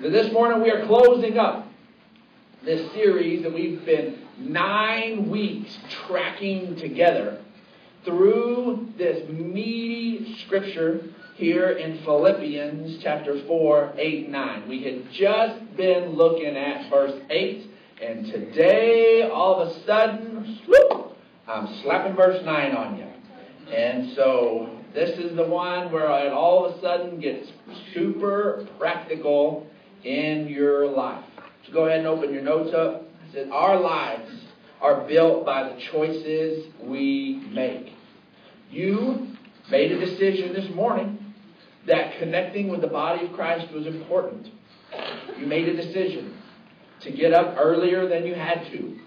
This morning we are closing up this series that we've been nine weeks tracking together through this meaty scripture here in Philippians chapter 4, 8, 9. We had just been looking at verse 8, and today all of a sudden, whoop, I'm slapping verse 9 on you. And so this is the one where it all of a sudden gets super practical in your life. So go ahead and open your notes up. It says, Our lives are built by the choices we make. You made a decision this morning that connecting with the body of Christ was important. You made a decision to get up earlier than you had to,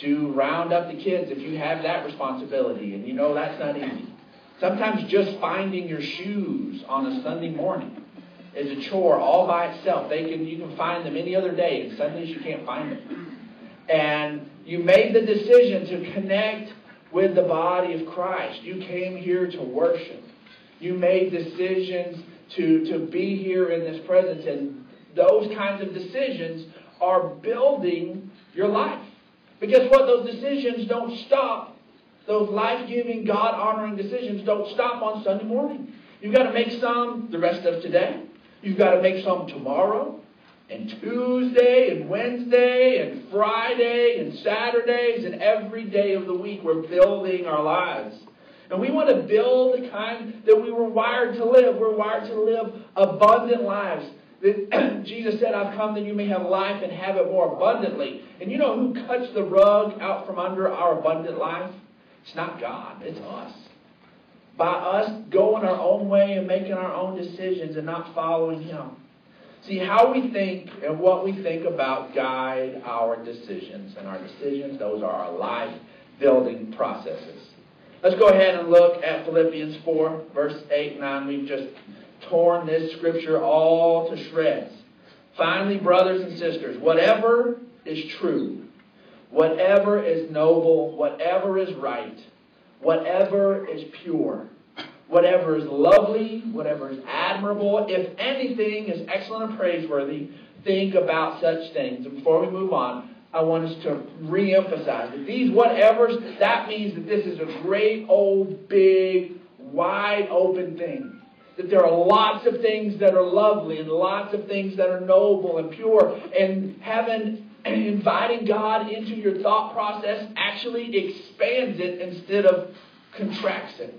to round up the kids if you have that responsibility. And you know that's not easy. Sometimes just finding your shoes on a Sunday morning is a chore all by itself. They can you can find them any other day, and Sundays you can't find them. And you made the decision to connect with the body of Christ. You came here to worship. You made decisions to, to be here in this presence, and those kinds of decisions are building your life. Because what those decisions don't stop, those life giving, God honoring decisions don't stop on Sunday morning. You've got to make some the rest of today. You've got to make some tomorrow, and Tuesday, and Wednesday, and Friday, and Saturdays, and every day of the week. We're building our lives. And we want to build the kind that we were wired to live. We're wired to live abundant lives. Jesus said, I've come that you may have life and have it more abundantly. And you know who cuts the rug out from under our abundant life? It's not God, it's us by us going our own way and making our own decisions and not following Him. See, how we think and what we think about guide our decisions. And our decisions, those are our life building processes. Let's go ahead and look at Philippians 4, verse 8 and 9. We've just torn this scripture all to shreds. Finally, brothers and sisters, whatever is true, whatever is noble, whatever is right, whatever is pure, whatever is lovely, whatever is admirable, if anything is excellent and praiseworthy, think about such things. And before we move on, I want us to re-emphasize that these whatevers, that means that this is a great old, big, wide open thing. That there are lots of things that are lovely and lots of things that are noble and pure. And having and inviting God into your thought process actually expands it instead of contracts it.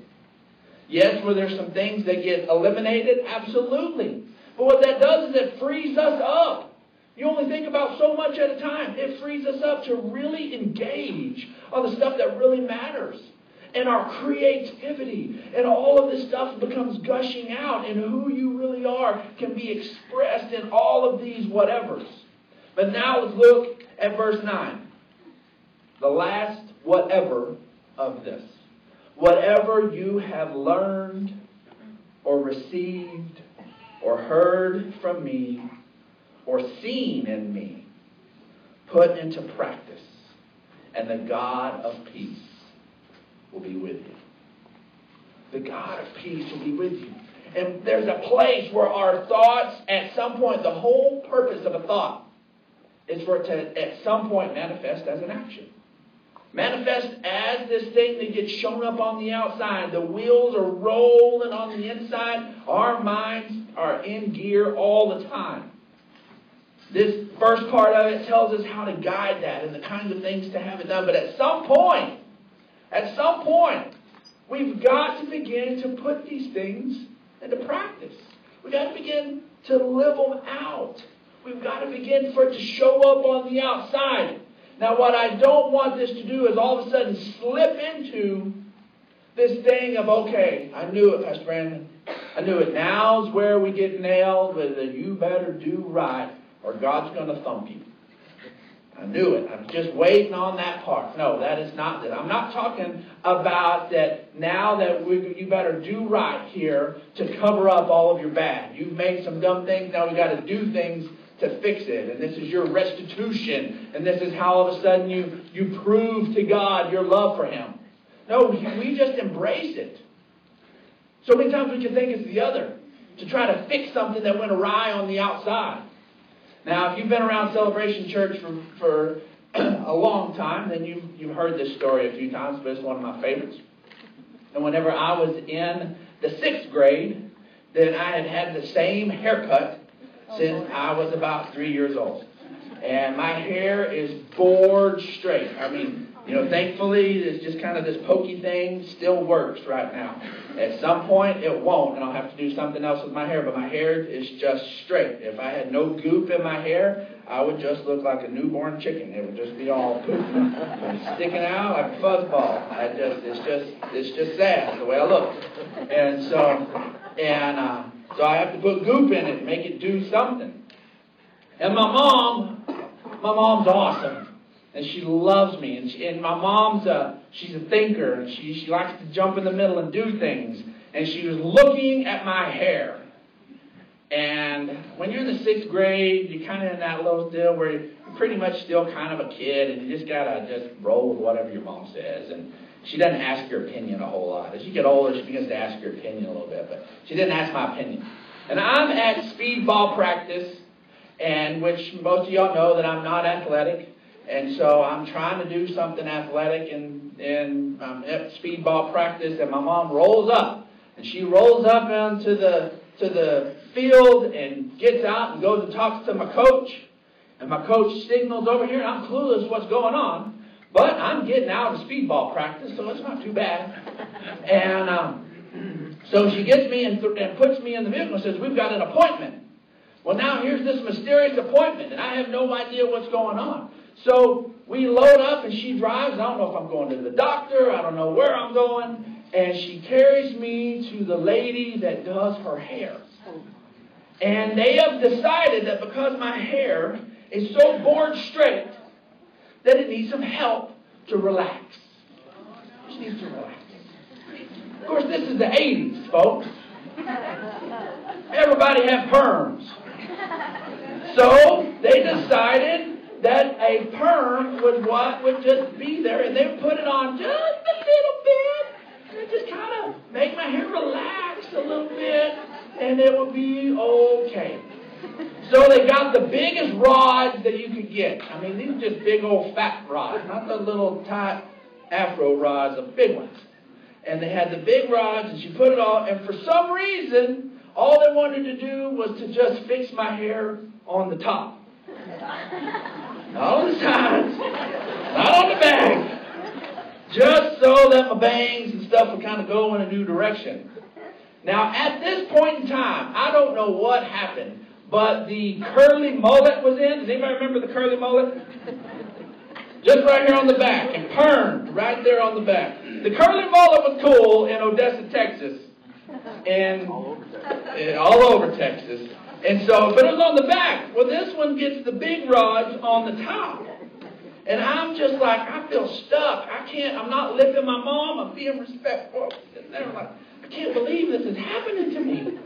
Yes, were there some things that get eliminated? Absolutely. But what that does is it frees us up. You only think about so much at a time. It frees us up to really engage on the stuff that really matters. And our creativity and all of this stuff becomes gushing out, and who you really are can be expressed in all of these whatevers. But now let's look at verse 9. The last whatever of this. Whatever you have learned or received or heard from me or seen in me, put into practice, and the God of peace will be with you. The God of peace will be with you. And there's a place where our thoughts, at some point, the whole purpose of a thought is for it to, at some point, manifest as an action. Manifest as this thing that gets shown up on the outside. The wheels are rolling on the inside. Our minds are in gear all the time. This first part of it tells us how to guide that and the kinds of things to have it done. But at some point, at some point, we've got to begin to put these things into practice. We've got to begin to live them out. We've got to begin for it to show up on the outside. Now, what I don't want this to do is all of a sudden slip into this thing of, okay, I knew it, Pastor Brandon. I knew it. Now's where we get nailed the you better do right or God's going to thump you. I knew it. I'm just waiting on that part. No, that is not it. I'm not talking about that now that we, you better do right here to cover up all of your bad. You've made some dumb things. Now we got to do things to fix it. And this is your restitution. And this is how all of a sudden you, you prove to God your love for Him. No, we just embrace it. So many times we can think it's the other to try to fix something that went awry on the outside. Now, if you've been around Celebration Church for, for a long time, then you've, you've heard this story a few times, but it's one of my favorites. And whenever I was in the sixth grade, then I had had the same haircut since I was about three years old. And my hair is board straight. I mean, you know, thankfully, it's just kind of this pokey thing still works right now. At some point, it won't, and I'll have to do something else with my hair, but my hair is just straight. If I had no goop in my hair, I would just look like a newborn chicken. It would just be all poop, sticking out like a fuzzball. I just, it's just, it's just sad the way I look. And so, and uh, so I have to put goop in it, make it do something. And my mom, my mom's awesome and she loves me. And, she, and my mom's a she's a thinker, and she she likes to jump in the middle and do things. And she was looking at my hair. And when you're in the sixth grade, you're kind of in that little deal where you're pretty much still kind of a kid, and you just gotta just roll with whatever your mom says. And she doesn't ask your opinion a whole lot. As you get older, she begins to ask your opinion a little bit, but she didn't ask my opinion. And I'm at speedball practice, and which most of y'all know that I'm not athletic. And so I'm trying to do something athletic in, in um, at speedball practice, and my mom rolls up. And she rolls up into the, to the field and gets out and goes and talks to my coach. And my coach signals over here, and I'm clueless what's going on. But I'm getting out of speedball practice, so it's not too bad. And um, so she gets me and, th- and puts me in the vehicle and says, We've got an appointment. Well, now here's this mysterious appointment, and I have no idea what's going on. So we load up and she drives. I don't know if I'm going to the doctor. I don't know where I'm going. And she carries me to the lady that does her hair. And they have decided that because my hair is so board straight, that it needs some help to relax. It needs to relax. Of course, this is the 80s, folks. Everybody had perms. So they decided that a perm would what would just be there, and they would put it on just a little bit, and just kind of make my hair relax a little bit, and it would be okay. So they got the biggest rods that you could get. I mean, these are just big old fat rods, not the little tight afro rods, the big ones. And they had the big rods, and she put it on, and for some reason, all they wanted to do was to just fix my hair on the top. Not on the sides, not on the back. Just so that my bangs and stuff would kind of go in a new direction. Now, at this point in time, I don't know what happened, but the curly mullet was in. Does anybody remember the curly mullet? Just right here on the back, and permed right there on the back. The curly mullet was cool in Odessa, Texas, and all over Texas. All over Texas. And so, but it was on the back. Well, this one gets the big rods on the top. And I'm just like, I feel stuck. I can't, I'm not lifting my mom. I'm being respectful. And they're like, I can't believe this is happening to me.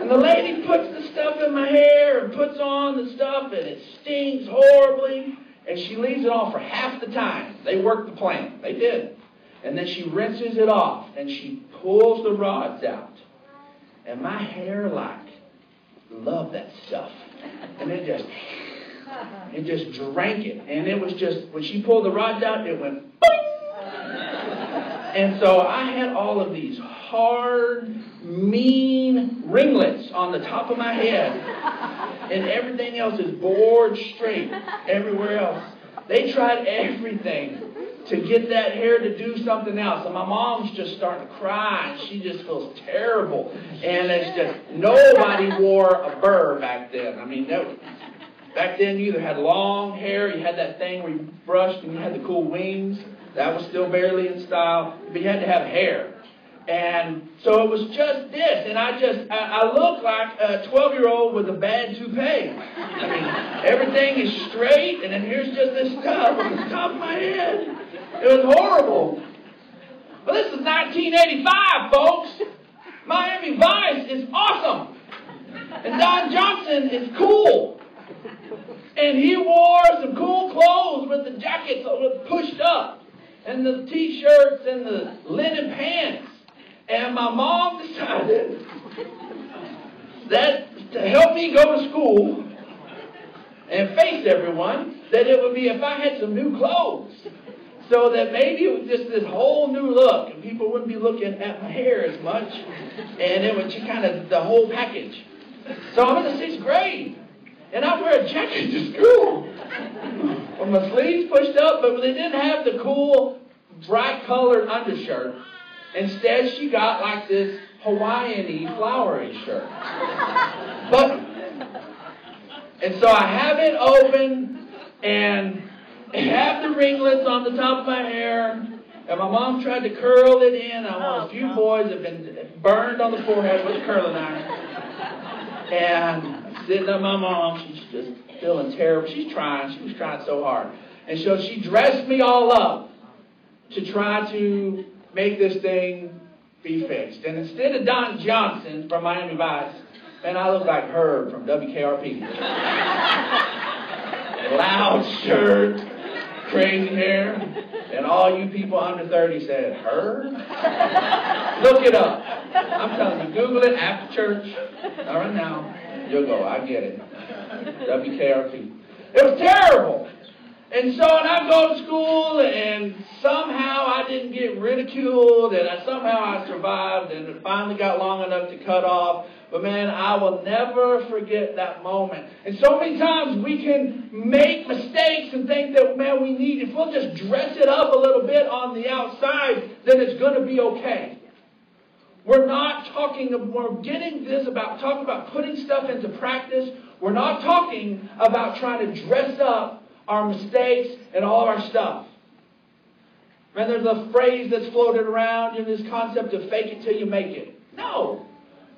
And the lady puts the stuff in my hair and puts on the stuff, and it stings horribly. And she leaves it on for half the time. They worked the plan. They did. And then she rinses it off, and she pulls the rods out. And my hair, like, love that stuff. And it just, it just drank it. And it was just, when she pulled the rods out, it went And so I had all of these hard, mean ringlets on the top of my head. And everything else is board straight everywhere else. They tried everything to get that hair to do something else. And my mom's just starting to cry, and she just feels terrible. And it's just nobody wore a burr back then. I mean, no, back then you either had long hair, you had that thing where you brushed, and you had the cool wings. That was still barely in style, but you had to have hair. And so it was just this, and I just, I, I look like a 12 year old with a bad toupee. I mean, everything is straight, and then here's just this stuff on the top of my head. It was horrible. But this is 1985, folks. Miami Vice is awesome. And Don Johnson is cool. And he wore some cool clothes with the jackets pushed up, and the t shirts and the linen pants. And my mom decided that to help me go to school, and face everyone that it would be if I had some new clothes. So that maybe it was just this whole new look, and people wouldn't be looking at my hair as much, and it was just kind of the whole package. So I'm in the sixth grade, and I wear a jacket to school with my sleeves pushed up, but they didn't have the cool, bright colored undershirt. Instead, she got like this Hawaiian-y flowery shirt. But and so I have it open and have the ringlets on the top of my hair. And my mom tried to curl it in. I want a few oh, boys have been burned on the forehead with a curling iron. And sitting up my mom, she's just feeling terrible. She's trying. She was trying so hard. And so she dressed me all up to try to make this thing be fixed. And instead of Don Johnson from Miami Vice, and I look like Herb from WKRP. Loud shirt, crazy hair, and all you people under 30 said, Herb? Look it up. I'm telling you, Google it after church. All right now, you'll go, I get it. WKRP. It was terrible. And so, and I go to school, and somehow I didn't get ridiculed, and I, somehow I survived, and it finally got long enough to cut off. But man, I will never forget that moment. And so many times we can make mistakes and think that, man, we need, if we'll just dress it up a little bit on the outside, then it's going to be okay. We're not talking, we're getting this about, talking about putting stuff into practice. We're not talking about trying to dress up our mistakes and all our stuff. Man, there's a phrase that's floated around in this concept of fake it till you make it. No.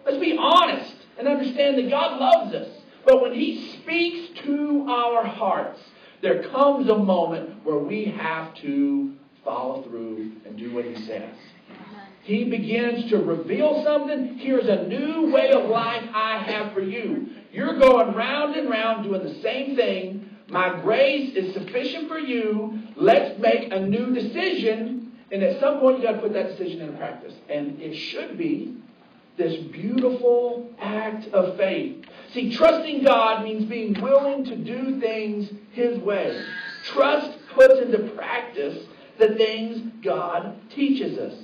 Let's be honest and understand that God loves us. But when He speaks to our hearts, there comes a moment where we have to follow through and do what He says. He begins to reveal something. Here's a new way of life I have for you. You're going round and round doing the same thing. My grace is sufficient for you. Let's make a new decision. And at some point, you got to put that decision into practice. And it should be this beautiful act of faith. See, trusting God means being willing to do things His way. Trust puts into practice the things God teaches us.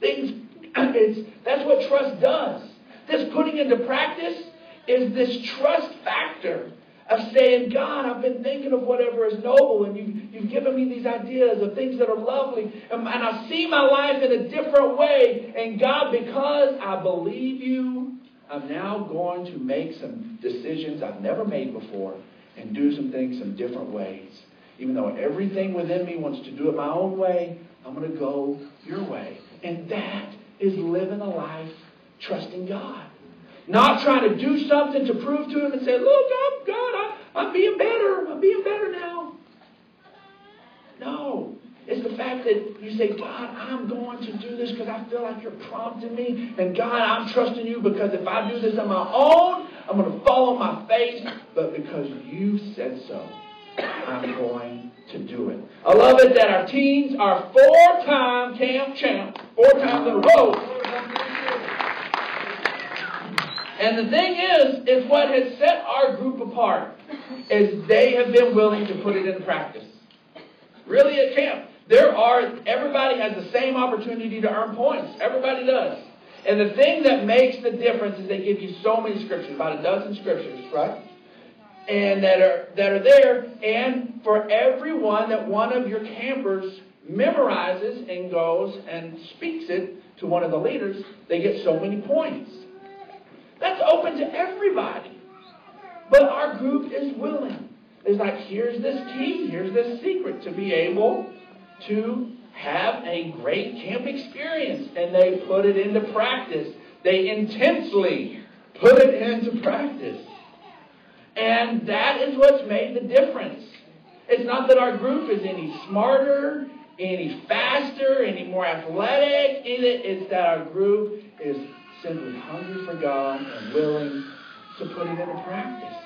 Things, it's, that's what trust does. This putting into practice is this trust factor of saying, God, I've been thinking of whatever is noble, and you've, you've given me these ideas of things that are lovely, and, and I see my life in a different way. And God, because I believe you, I'm now going to make some decisions I've never made before and do some things some different ways. Even though everything within me wants to do it my own way, I'm going to go your way. And that is living a life trusting God. Not trying to do something to prove to him and say, look, I'm God, I, I'm being better. I'm being better now. No. It's the fact that you say, God, I'm going to do this because I feel like you're prompting me. And God, I'm trusting you because if I do this on my own, I'm going to fall on my face. But because you said so, I'm going to do it. I love it that our teens are four-time camp champ, four times in a row. And the thing is, is what has set our group apart is they have been willing to put it in practice. Really at camp, there are everybody has the same opportunity to earn points. Everybody does. And the thing that makes the difference is they give you so many scriptures, about a dozen scriptures, right? And that are that are there, and for every one that one of your campers memorizes and goes and speaks it to one of the leaders, they get so many points. That's open to everybody. But our group is willing. It's like, here's this key, here's this secret to be able to have a great camp experience. And they put it into practice. They intensely put it into practice. And that is what's made the difference. It's not that our group is any smarter, any faster, any more athletic. It's that our group is simply hungry for God and willing to put it into practice.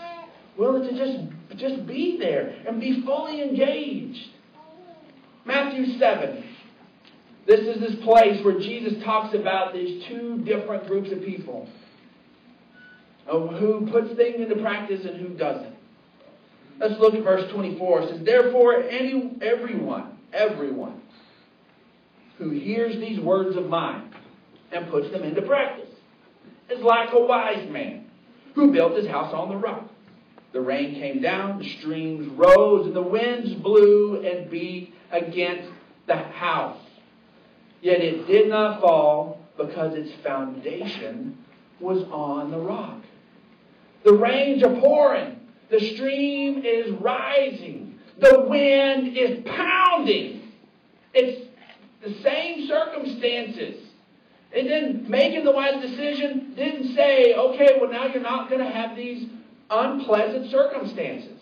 Willing to just, just be there and be fully engaged. Matthew 7. This is this place where Jesus talks about these two different groups of people of who puts things into practice and who doesn't. Let's look at verse 24. It says, Therefore, any, everyone, everyone who hears these words of mine and puts them into practice is like a wise man who built his house on the rock. The rain came down, the streams rose, and the winds blew and beat against the house. Yet it did not fall because its foundation was on the rock. The rains are pouring. The stream is rising. The wind is pounding. It's the same circumstances. It didn't making the wise decision didn't say, okay, well now you're not going to have these unpleasant circumstances.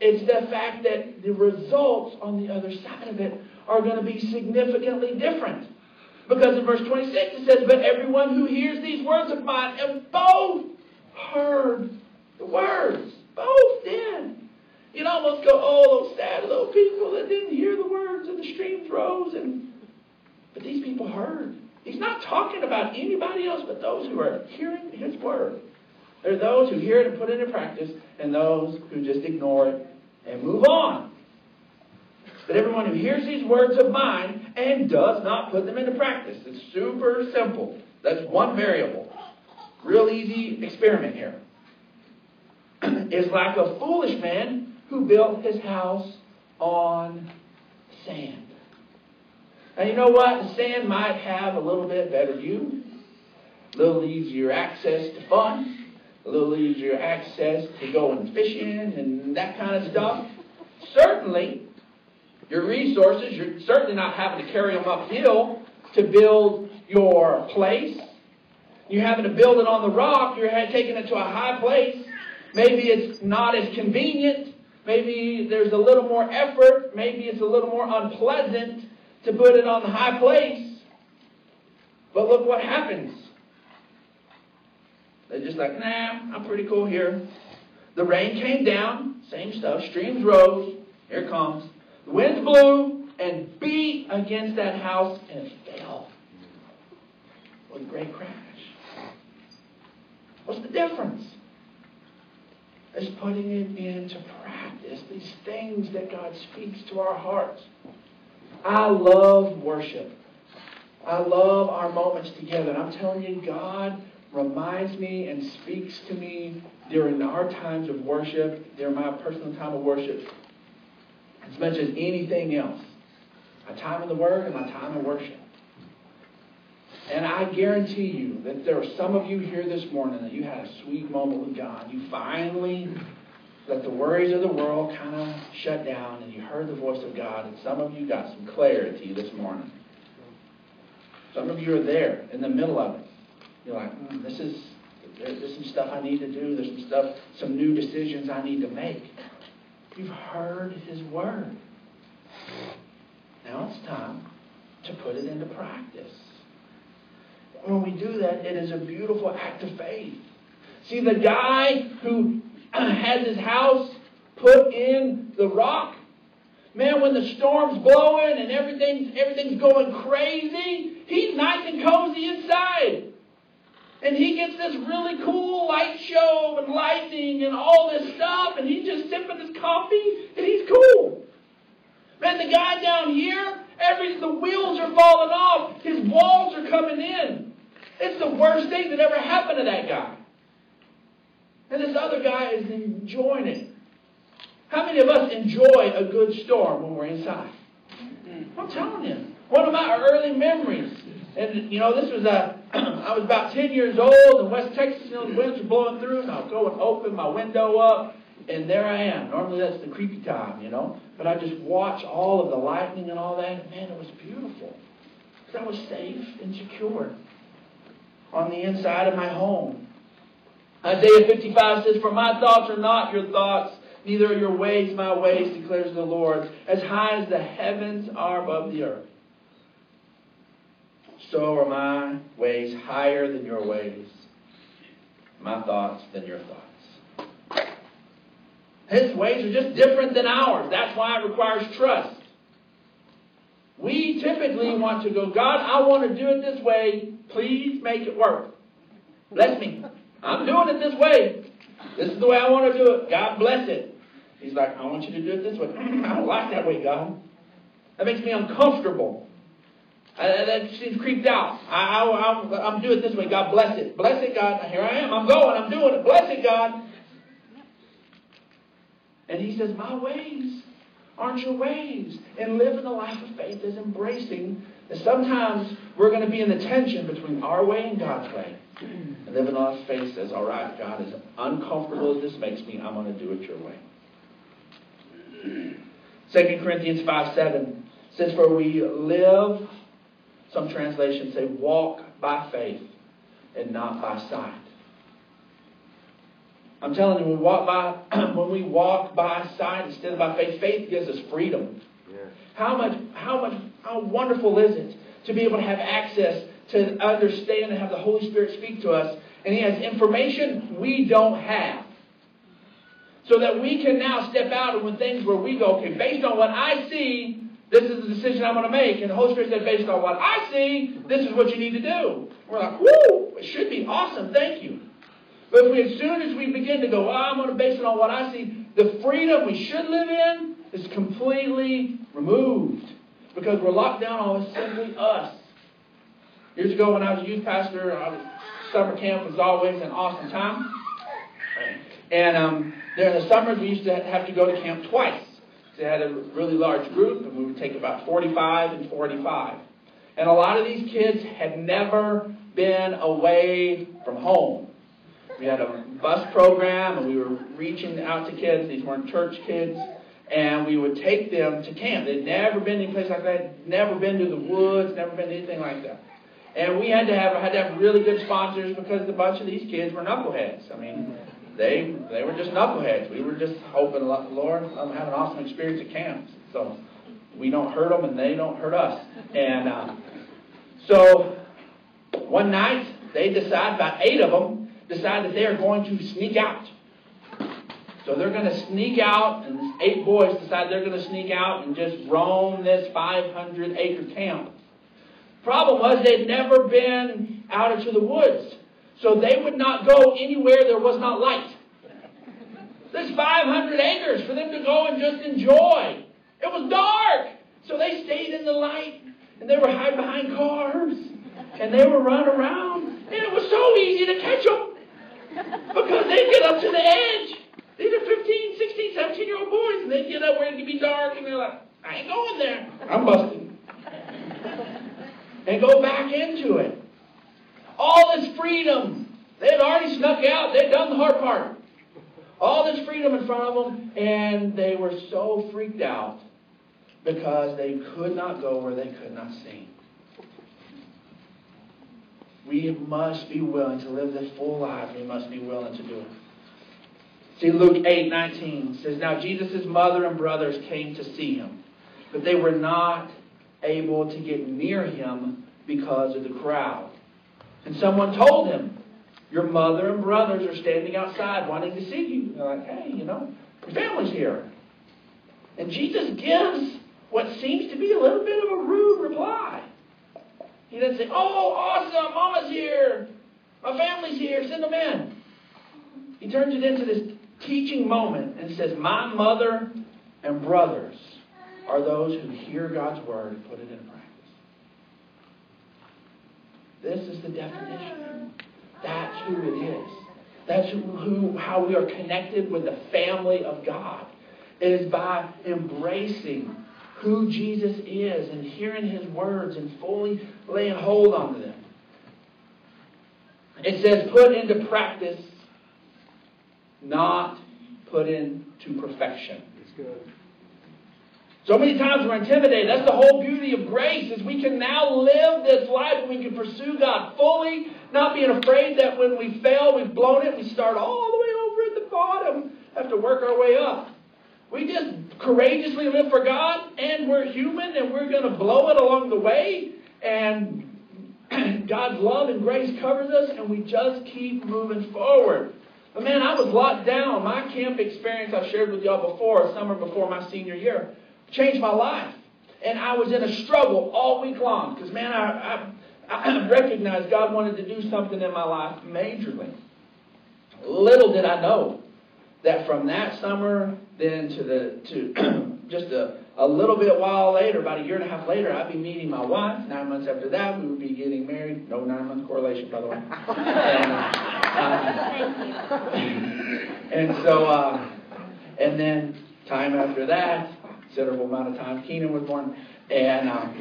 It's the fact that the results on the other side of it are going to be significantly different. Because in verse 26 it says, But everyone who hears these words of mine and both heard the words. Both did. You'd almost go, oh, those sad little people that didn't hear the words and the streams rose. And But these people heard. He's not talking about anybody else but those who are hearing his word. There are those who hear it and put it into practice, and those who just ignore it and move on. But everyone who hears these words of mine and does not put them into practice, it's super simple. That's one variable. Real easy experiment here. is like a foolish man who built his house on sand. And you know what? The sand might have a little bit better view, a little easier access to funds, a little easier access to going fishing and that kind of stuff. Certainly, your resources, you're certainly not having to carry them uphill to build your place. You're having to build it on the rock, you're taking it to a high place. Maybe it's not as convenient. Maybe there's a little more effort. Maybe it's a little more unpleasant to put it on the high place. But look what happens. They're just like, nah, I'm pretty cool here. The rain came down, same stuff. Streams rose. Here comes. The winds blew and beat against that house and it fell. What a great crash. What's the difference? It's putting it into practice, these things that God speaks to our hearts. I love worship. I love our moments together. And I'm telling you, God reminds me and speaks to me during our times of worship, during my personal time of worship, as much as anything else. My time in the Word and my time in worship. And I guarantee you that there are some of you here this morning that you had a sweet moment with God. You finally let the worries of the world kind of shut down and you heard the voice of God. And some of you got some clarity this morning. Some of you are there in the middle of it. You're like, mm, this is, there's some stuff I need to do. There's some stuff, some new decisions I need to make. You've heard His Word. Now it's time to put it into practice. When we do that, it is a beautiful act of faith. See, the guy who has his house put in the rock, man, when the storm's blowing and everything's, everything's going crazy, he's nice and cozy inside. And he gets this really cool light show and lighting and all this stuff, and he's just sipping his coffee, and he's cool. Man, the guy down here, every the wheels are falling off, his walls are coming in. It's the worst thing that ever happened to that guy. And this other guy is enjoying it. How many of us enjoy a good storm when we're inside? I'm telling you. One of my early memories and, you know, this was, uh, a, I was about 10 years old in West Texas, know, the winds were blowing through, and I'll go and open my window up, and there I am. Normally that's the creepy time, you know. But I just watch all of the lightning and all that, and man, it was beautiful. Because I was safe and secure on the inside of my home. Isaiah 55 says, For my thoughts are not your thoughts, neither are your ways my ways, declares the Lord. As high as the heavens are above the earth so are my ways higher than your ways, my thoughts than your thoughts. His ways are just different than ours. That's why it requires trust. We typically want to go, God, I want to do it this way. Please make it work. Bless me. I'm doing it this way. This is the way I want to do it. God bless it. He's like, I want you to do it this way. I don't like that way, God. That makes me uncomfortable. I, that seems creeped out. I, I, I'm doing it this way. God bless it. Bless it, God. Here I am. I'm going. I'm doing it. Bless it, God. And he says, My ways aren't your ways. And living a life of faith is embracing that sometimes we're going to be in the tension between our way and God's way. Mm. And living a life of faith says, All right, God, as uncomfortable as this makes me, I'm going to do it your way. 2 Corinthians 5 7 says, For we live, some translations say, walk by faith and not by sight. I'm telling you, when we walk by, when we walk by sight instead of by faith, faith gives us freedom. How much, how much, how wonderful is it to be able to have access to understand and have the Holy Spirit speak to us, and He has information we don't have. So that we can now step out and when things where we go, okay, based on what I see, this is the decision I'm going to make. And the Holy Spirit said, based on what I see, this is what you need to do. We're like, whoo, it should be awesome. Thank you. But we, as soon as we begin to go, I'm going to base it on what I see, the freedom we should live in is completely removed because we're locked down on simply us. Years ago, when I was a youth pastor, was, summer camp was always an awesome time. And um, during the summers, we used to have to go to camp twice. They had a really large group, and we would take about 45 and 45. And a lot of these kids had never been away from home. We had a bus program, and we were reaching out to kids. These weren't church kids. And we would take them to camp. They'd never been any place like that, never been to the woods, never been to anything like that. And we had to have had to have really good sponsors because a bunch of these kids were knuckleheads. I mean, they they were just knuckleheads. We were just hoping, Lord, I'm having an awesome experience at camps. So we don't hurt them and they don't hurt us. And uh, so one night they decide, about eight of them, decide that they are going to sneak out. So they're going to sneak out, and eight boys decide they're going to sneak out and just roam this 500 acre camp. Problem was they'd never been out into the woods, so they would not go anywhere there was not light. There's 500 acres for them to go and just enjoy. It was dark, so they stayed in the light, and they were hiding behind cars, and they were running around, and it was so easy to catch them. Because they'd get up to the edge. These are 15, 16, 17 year old boys, and they get up where it can be dark, and they're like, I ain't going there. I'm busting. and go back into it. All this freedom. They had already snuck out. They'd done the hard part. All this freedom in front of them, and they were so freaked out because they could not go where they could not see. We must be willing to live this full life. We must be willing to do it. See, Luke 8 19 says, Now Jesus' mother and brothers came to see him, but they were not able to get near him because of the crowd. And someone told him, Your mother and brothers are standing outside wanting to see you. They're like, Hey, you know, your family's here. And Jesus gives what seems to be a little bit of a rude reply. He doesn't say, Oh, awesome, Mama's here. My family's here. Send them in. He turns it into this teaching moment and says, My mother and brothers are those who hear God's word and put it into practice. This is the definition. That's who it is. That's who, how we are connected with the family of God. It is by embracing who Jesus is and hearing his words and fully laying hold on them. It says, put into practice, not put into perfection. Good. So many times we're intimidated. That's the whole beauty of grace is we can now live this life and we can pursue God fully, not being afraid that when we fail, we've blown it, we start all the way over at the bottom, have to work our way up. We just courageously live for God, and we're human, and we're going to blow it along the way, and God's love and grace covers us, and we just keep moving forward. But man, I was locked down. My camp experience I've shared with y'all before, a summer before my senior year, changed my life. And I was in a struggle all week long because, man, I, I, I recognized God wanted to do something in my life majorly. Little did I know that from that summer then to the to just a, a little bit while later, about a year and a half later, I'd be meeting my wife. Nine months after that, we would be getting married. No nine month correlation, by the way. and, uh, and so, uh, and then time after that, considerable amount of time, Keenan was born. And um,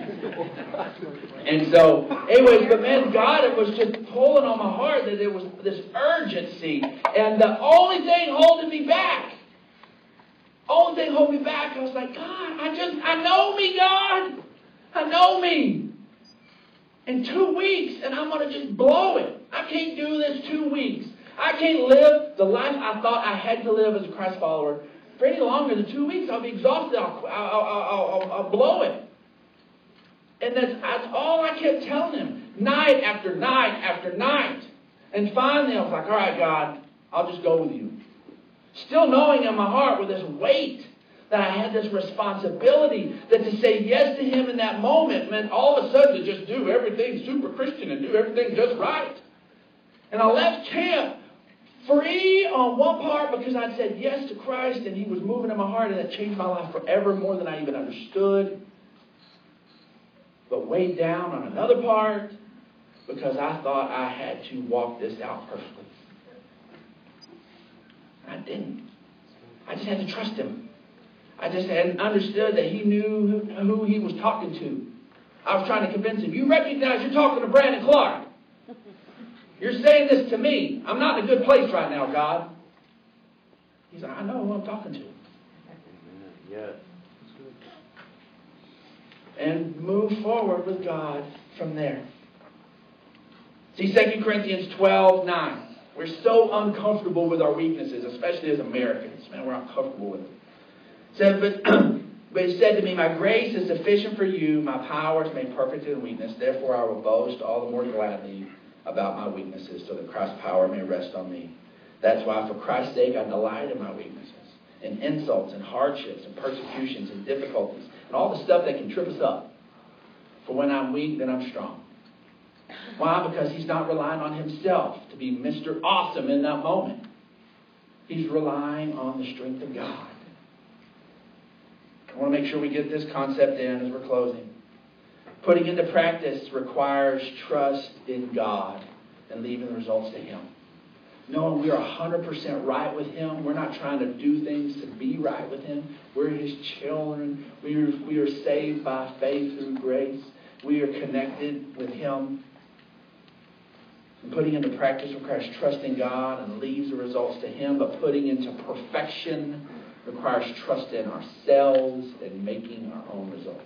and so, anyways, but man, God, it was just pulling on my heart that there was this urgency, and the only thing holding me back, Oh, only thing holding me back, I was like, God, I just, I know me, God, I know me. In two weeks, and I'm gonna just blow it. I can't do this two weeks. I can't live the life I thought I had to live as a Christ follower for any longer than two weeks. I'll be exhausted. I'll, I'll, I'll, I'll, I'll blow it. And that's, that's all I kept telling him, night after night after night. And finally, I was like, all right, God, I'll just go with you. Still knowing in my heart with this weight that I had this responsibility, that to say yes to him in that moment meant all of a sudden to just do everything super Christian and do everything just right. And I left camp free on one part because I'd said yes to Christ and he was moving in my heart and it changed my life forever more than I even understood but weighed down on another part because I thought I had to walk this out perfectly. I didn't. I just had to trust him. I just hadn't understood that he knew who he was talking to. I was trying to convince him, you recognize you're talking to Brandon Clark. You're saying this to me. I'm not in a good place right now, God. He's like, I know who I'm talking to. Yes and move forward with God from there. See 2 Corinthians 12 9. We're so uncomfortable with our weaknesses, especially as Americans. Man, we're uncomfortable with them. Said, but, but he said to me, My grace is sufficient for you, my power is made perfect in weakness. Therefore, I will boast all the more gladly about my weaknesses, so that Christ's power may rest on me. That's why, for Christ's sake, I delight in my weaknesses, and insults and hardships and persecutions and difficulties and all the stuff that can trip us up. For when I'm weak, then I'm strong. Why? Because he's not relying on himself to be Mr. Awesome in that moment. He's relying on the strength of God. I want to make sure we get this concept in as we're closing. Putting into practice requires trust in God and leaving the results to Him knowing we are 100% right with Him. We're not trying to do things to be right with Him. We're His children. We are, we are saved by faith through grace. We are connected with Him. Putting into practice requires trusting God and leaves the results to Him, but putting into perfection requires trust in ourselves and making our own results.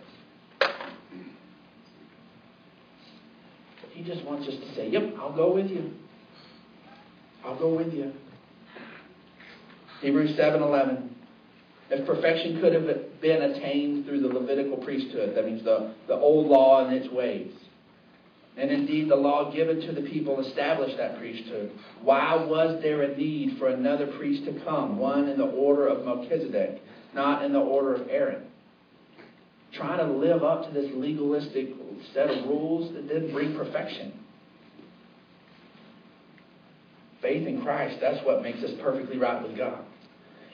He just wants us to say, Yep, I'll go with you. I'll go with you. Hebrews 7:11. If perfection could have been attained through the Levitical priesthood, that means the, the old law and its ways, and indeed the law given to the people established that priesthood, why was there a need for another priest to come, one in the order of Melchizedek, not in the order of Aaron? Trying to live up to this legalistic set of rules that didn't bring perfection faith in Christ, that's what makes us perfectly right with God.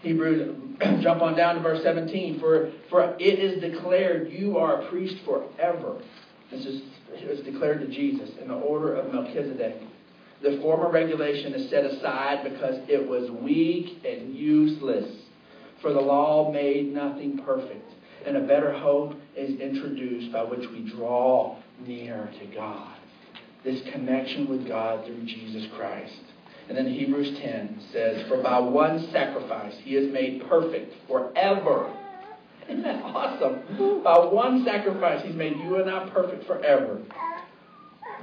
Hebrews, jump on down to verse 17. For, for it is declared you are a priest forever. This is it was declared to Jesus in the order of Melchizedek. The former regulation is set aside because it was weak and useless. For the law made nothing perfect. And a better hope is introduced by which we draw near to God. This connection with God through Jesus Christ. And then Hebrews 10 says, For by one sacrifice he is made perfect forever. Isn't that awesome? By one sacrifice he's made you and I perfect forever.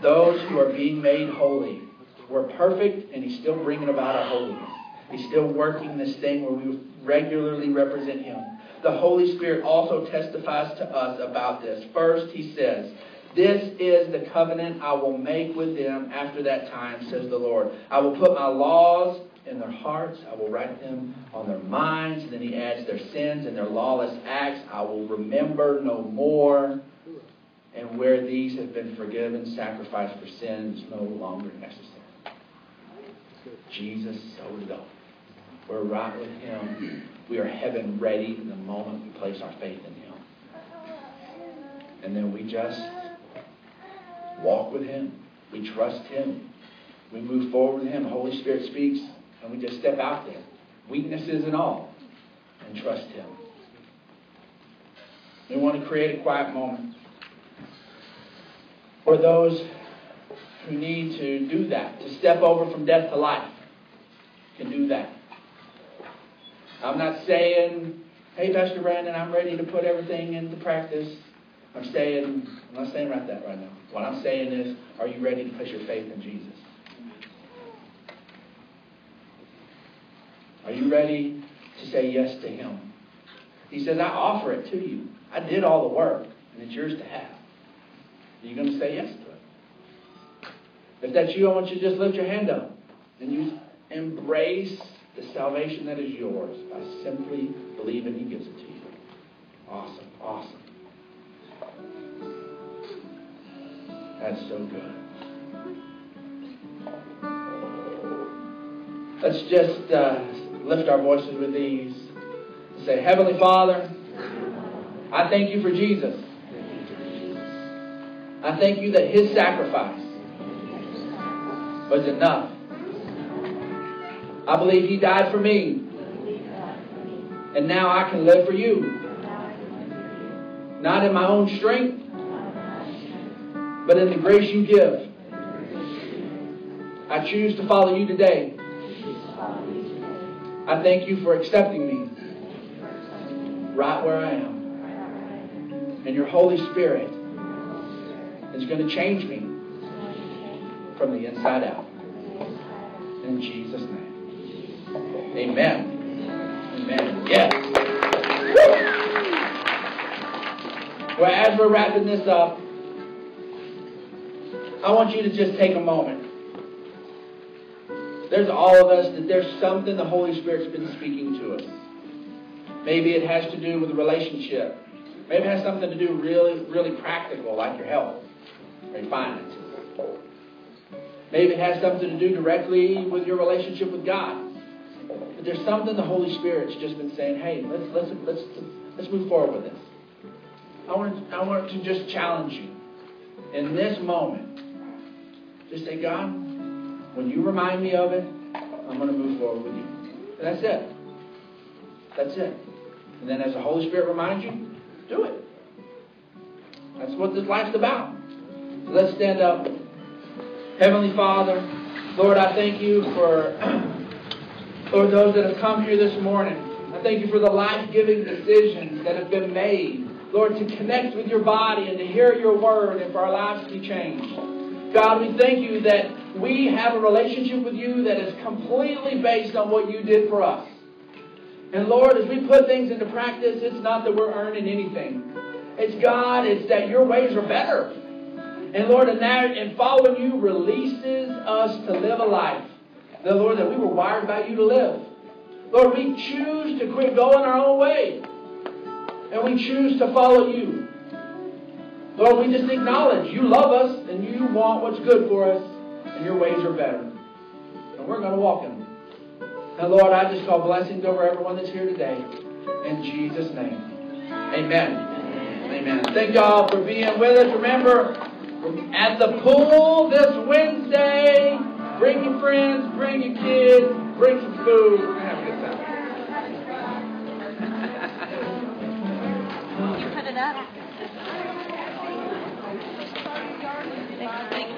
Those who are being made holy. We're perfect and he's still bringing about our holiness. He's still working this thing where we regularly represent him. The Holy Spirit also testifies to us about this. First, he says, this is the covenant I will make with them after that time, says the Lord. I will put my laws in their hearts. I will write them on their minds. And then he adds their sins and their lawless acts. I will remember no more. And where these have been forgiven, sacrifice for sins no longer necessary. Jesus, so we go. We're right with Him. We are heaven ready the moment we place our faith in Him. And then we just walk with Him. We trust Him. We move forward with Him. Holy Spirit speaks, and we just step out there, weaknesses and all, and trust Him. We want to create a quiet moment for those who need to do that, to step over from death to life, can do that. I'm not saying, hey, Pastor Brandon, I'm ready to put everything into practice. I'm saying, I'm not saying right that right now. What I'm saying is, are you ready to put your faith in Jesus? Are you ready to say yes to Him? He says, I offer it to you. I did all the work, and it's yours to have. Are you going to say yes to it? If that's you, I want you to just lift your hand up and you embrace the salvation that is yours by simply believing He gives it to you. Awesome, awesome. That's so good. Let's just uh, lift our voices with these. Say, Heavenly Father, I thank you for Jesus. I thank you that his sacrifice was enough. I believe he died for me. And now I can live for you. Not in my own strength, but in the grace you give. I choose to follow you today. I thank you for accepting me right where I am. And your Holy Spirit is going to change me from the inside out. In Jesus' name. Amen. Amen. Yes. Well, as we're wrapping this up, I want you to just take a moment. There's all of us that there's something the Holy Spirit's been speaking to us. Maybe it has to do with a relationship. Maybe it has something to do really, really practical, like your health or finances. Maybe it has something to do directly with your relationship with God. But there's something the Holy Spirit's just been saying, hey, let's let's let's let's move forward with this. I want I want to just challenge you in this moment. Just say, God, when you remind me of it, I'm going to move forward with you. And that's it. That's it. And then as the Holy Spirit reminds you, do it. That's what this life's about. So let's stand up. Heavenly Father, Lord, I thank you for Lord, those that have come here this morning. I thank you for the life-giving decisions that have been made. Lord, to connect with your body and to hear your word and for our lives to be changed. God, we thank you that we have a relationship with you that is completely based on what you did for us. And Lord, as we put things into practice, it's not that we're earning anything. It's God, it's that your ways are better. And Lord, and that and following you releases us to live a life. The Lord, that we were wired by you to live. Lord, we choose to quit going our own way. And we choose to follow you. Lord, we just acknowledge you love us and you want what's good for us, and your ways are better. And we're going to walk in them. And Lord, I just call blessings over everyone that's here today. In Jesus' name. Amen. Amen. Thank y'all for being with us. Remember, at the pool this Wednesday, bring your friends, bring your kids, bring some food.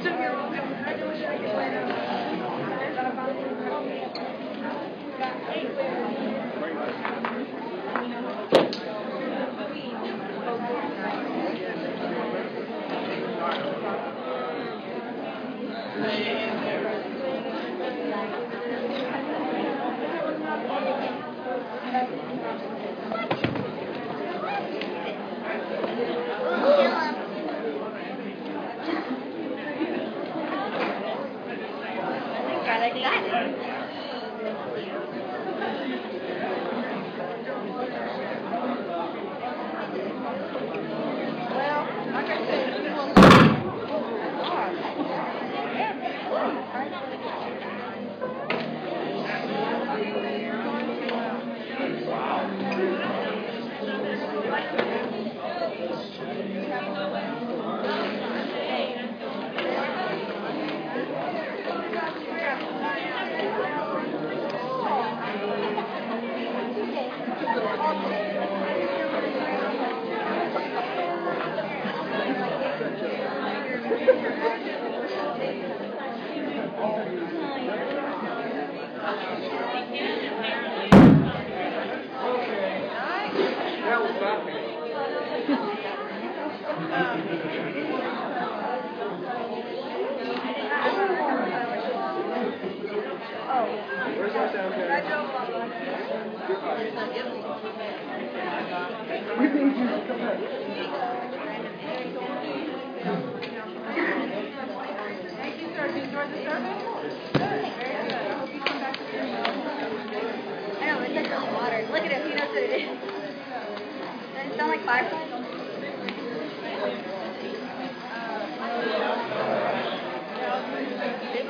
It's a miracle. They, they, they had it. Okay, there they have it. Where's our sound guy? I know, it's like hot water. Look at him, he knows what it is. Does it sound like fireflies? It's